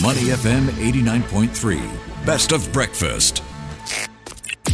Money FM 89.3. Best of breakfast.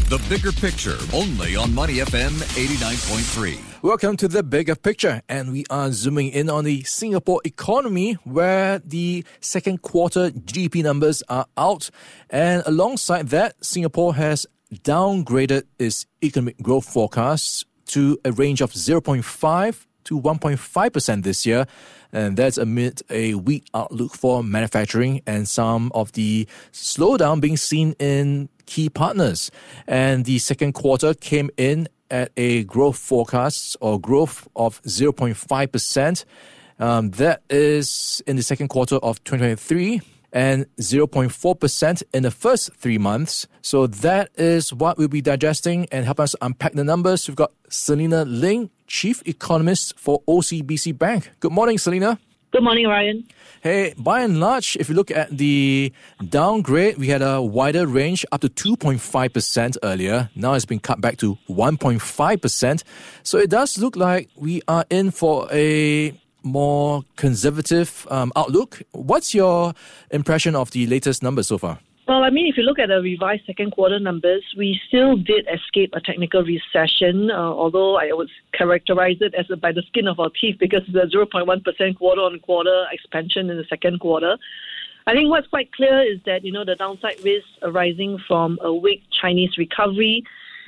The bigger picture only on Money FM 89.3. Welcome to the bigger picture, and we are zooming in on the Singapore economy where the second quarter GDP numbers are out. And alongside that, Singapore has downgraded its economic growth forecasts to a range of 0.5 to 1.5% this year. And that's amid a weak outlook for manufacturing and some of the slowdown being seen in key partners. And the second quarter came in at a growth forecast or growth of 0.5%. Um, that is in the second quarter of 2023 and 0.4% in the first three months. So that is what we'll be digesting and help us unpack the numbers. We've got Selena Ling, Chief Economist for OCBC Bank. Good morning, Selena. Good morning, Ryan. Hey, by and large, if you look at the downgrade, we had a wider range up to 2.5% earlier. Now it's been cut back to 1.5%. So it does look like we are in for a more conservative um, outlook. What's your impression of the latest numbers so far? Well, I mean, if you look at the revised second quarter numbers, we still did escape a technical recession, uh, although I would characterize it as a, by the skin of our teeth because the 0.1% quarter on quarter expansion in the second quarter. I think what's quite clear is that, you know, the downside risks arising from a weak Chinese recovery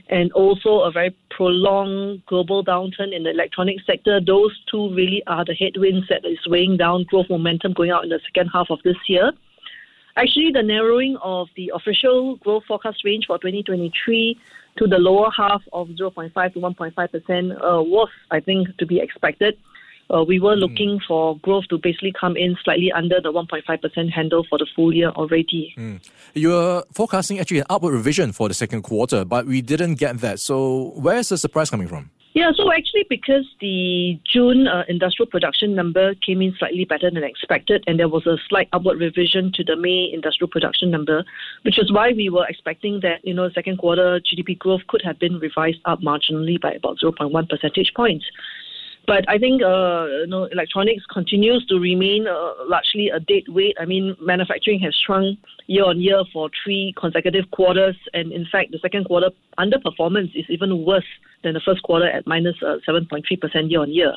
and also a very prolonged global downturn in the electronics sector, those two really are the headwinds that is weighing down growth momentum going out in the second half of this year. Actually, the narrowing of the official growth forecast range for 2023 to the lower half of 0.5 to 1.5 percent uh, was, I think, to be expected. Uh, we were hmm. looking mm. for growth to basically come in slightly under the 1.5% handle for the full year already. Mm. You were forecasting actually an upward revision for the second quarter, but we didn't get that. So, where's the surprise coming from? Yeah, so actually, because the June uh, industrial production number came in slightly better than expected, and there was a slight upward revision to the May industrial production number, which is why we were expecting that you know second quarter GDP growth could have been revised up marginally by about 0.1 percentage points. But I think uh, you know, electronics continues to remain uh, largely a dead weight. I mean, manufacturing has shrunk year on year for three consecutive quarters, and in fact, the second quarter underperformance is even worse than the first quarter at minus uh, 7.3% year on year.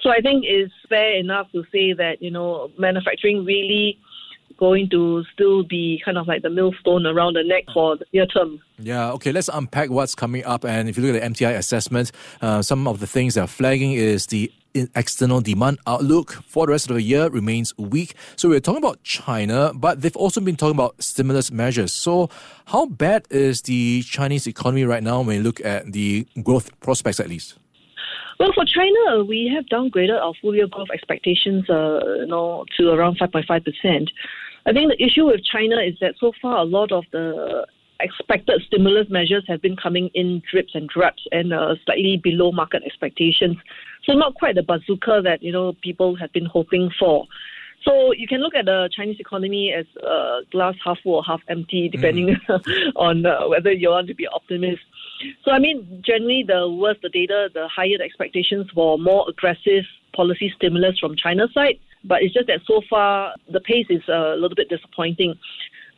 So I think it's fair enough to say that you know manufacturing really going to still be kind of like the millstone around the neck for the near term. Yeah, okay, let's unpack what's coming up. And if you look at the MTI assessment, uh, some of the things they're flagging is the external demand outlook for the rest of the year remains weak. So we're talking about China, but they've also been talking about stimulus measures. So how bad is the Chinese economy right now when you look at the growth prospects at least? Well, for China, we have downgraded our full year growth expectations, uh, you know, to around 5.5 percent. I think the issue with China is that so far a lot of the expected stimulus measures have been coming in drips and drabs and uh, slightly below market expectations. So not quite the bazooka that you know people have been hoping for. So you can look at the Chinese economy as uh, glass half full or half empty, depending mm. on uh, whether you want to be optimist. So I mean, generally, the worse the data, the higher the expectations for more aggressive policy stimulus from China's side. But it's just that so far the pace is a little bit disappointing.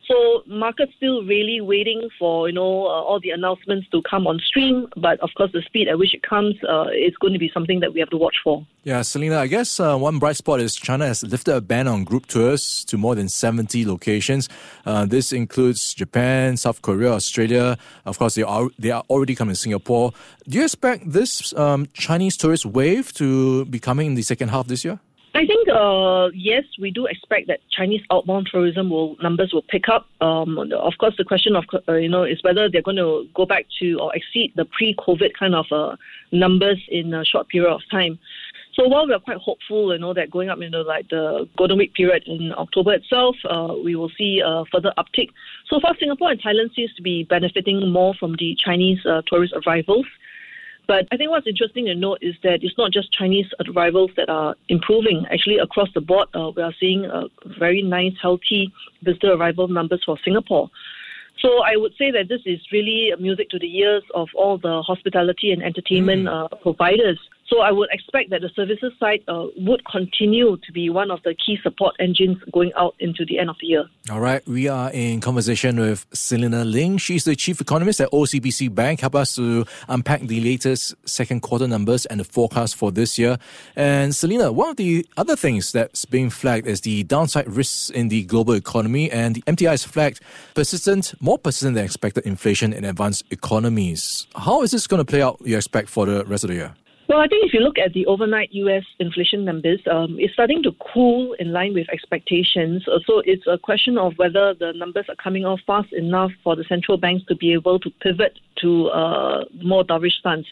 So markets still really waiting for you know uh, all the announcements to come on stream, but of course the speed at which it comes uh, is going to be something that we have to watch for. Yeah, Selena, I guess uh, one bright spot is China has lifted a ban on group tours to more than 70 locations. Uh, this includes Japan, South Korea, Australia. Of course, they are they are already coming to Singapore. Do you expect this um, Chinese tourist wave to be coming in the second half this year? I think uh, yes, we do expect that Chinese outbound tourism will numbers will pick up. Um, of course, the question of uh, you know is whether they're going to go back to or exceed the pre-COVID kind of uh, numbers in a short period of time. So while we are quite hopeful, you know, that going up into like the Golden Week period in October itself, uh, we will see a further uptick. So far, Singapore and Thailand seems to be benefiting more from the Chinese uh, tourist arrivals. But I think what's interesting to note is that it's not just Chinese arrivals that are improving. Actually, across the board, uh, we are seeing very nice, healthy visitor arrival numbers for Singapore. So I would say that this is really music to the ears of all the hospitality and entertainment mm. uh, providers. So I would expect that the services side uh, would continue to be one of the key support engines going out into the end of the year. All right, we are in conversation with Selena Ling. She's the chief economist at OCBC Bank. Help us to unpack the latest second quarter numbers and the forecast for this year. And Selena, one of the other things that's being flagged is the downside risks in the global economy, and the MTI has flagged persistent, more persistent than expected inflation in advanced economies. How is this going to play out? You expect for the rest of the year? Well, I think if you look at the overnight U.S. inflation numbers, um, it's starting to cool in line with expectations. Uh, so it's a question of whether the numbers are coming off fast enough for the central banks to be able to pivot to uh, more dovish stance.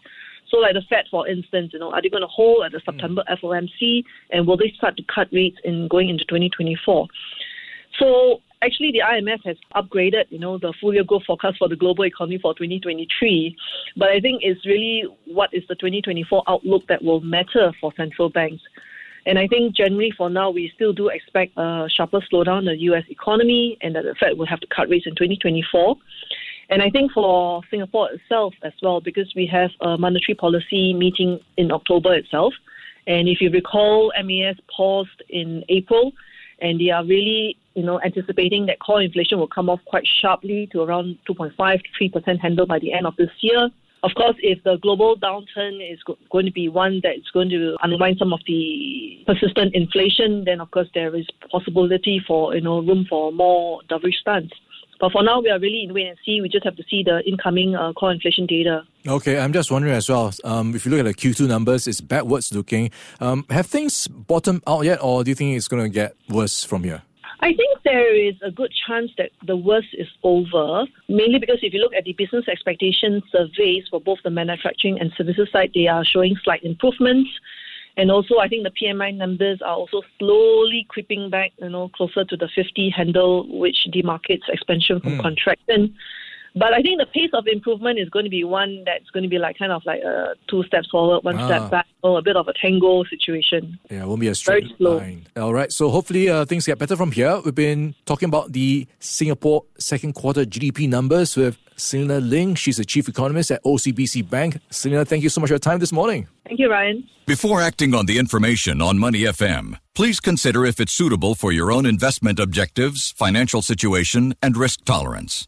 So, like the Fed, for instance, you know, are they going to hold at the September. FOMC, and will they start to cut rates in going into 2024? So, actually the IMF has upgraded, you know, the full year growth forecast for the global economy for 2023. But I think it's really what is the 2024 outlook that will matter for central banks. And I think generally for now, we still do expect a sharper slowdown in the U.S. economy and that the Fed will have to cut rates in 2024. And I think for Singapore itself as well, because we have a monetary policy meeting in October itself. And if you recall, MAS paused in April and they are really you know, anticipating that core inflation will come off quite sharply to around 2.5 to 3% handle by the end of this year. Of course, if the global downturn is go- going to be one that's going to unwind some of the persistent inflation, then of course there is possibility for you know room for more dovish stance. But for now, we are really in wait and see. We just have to see the incoming uh, core inflation data. Okay, I'm just wondering as well. Um, if you look at the Q2 numbers, it's backwards looking. Um, have things bottomed out yet, or do you think it's going to get worse from here? I think there is a good chance that the worst is over, mainly because if you look at the business expectation surveys for both the manufacturing and services side, they are showing slight improvements. And also, I think the PMI numbers are also slowly creeping back, you know, closer to the 50 handle, which demarcates expansion from mm. contraction. But I think the pace of improvement is going to be one that's going to be like kind of like a two steps forward, one ah. step back, or a bit of a tango situation. Yeah, it won't be a straight Very slow. line. All right, so hopefully uh, things get better from here. We've been talking about the Singapore second quarter GDP numbers with Selena Ling. She's the chief economist at OCBC Bank. Selena, thank you so much for your time this morning. Thank you, Ryan. Before acting on the information on Money FM, please consider if it's suitable for your own investment objectives, financial situation, and risk tolerance.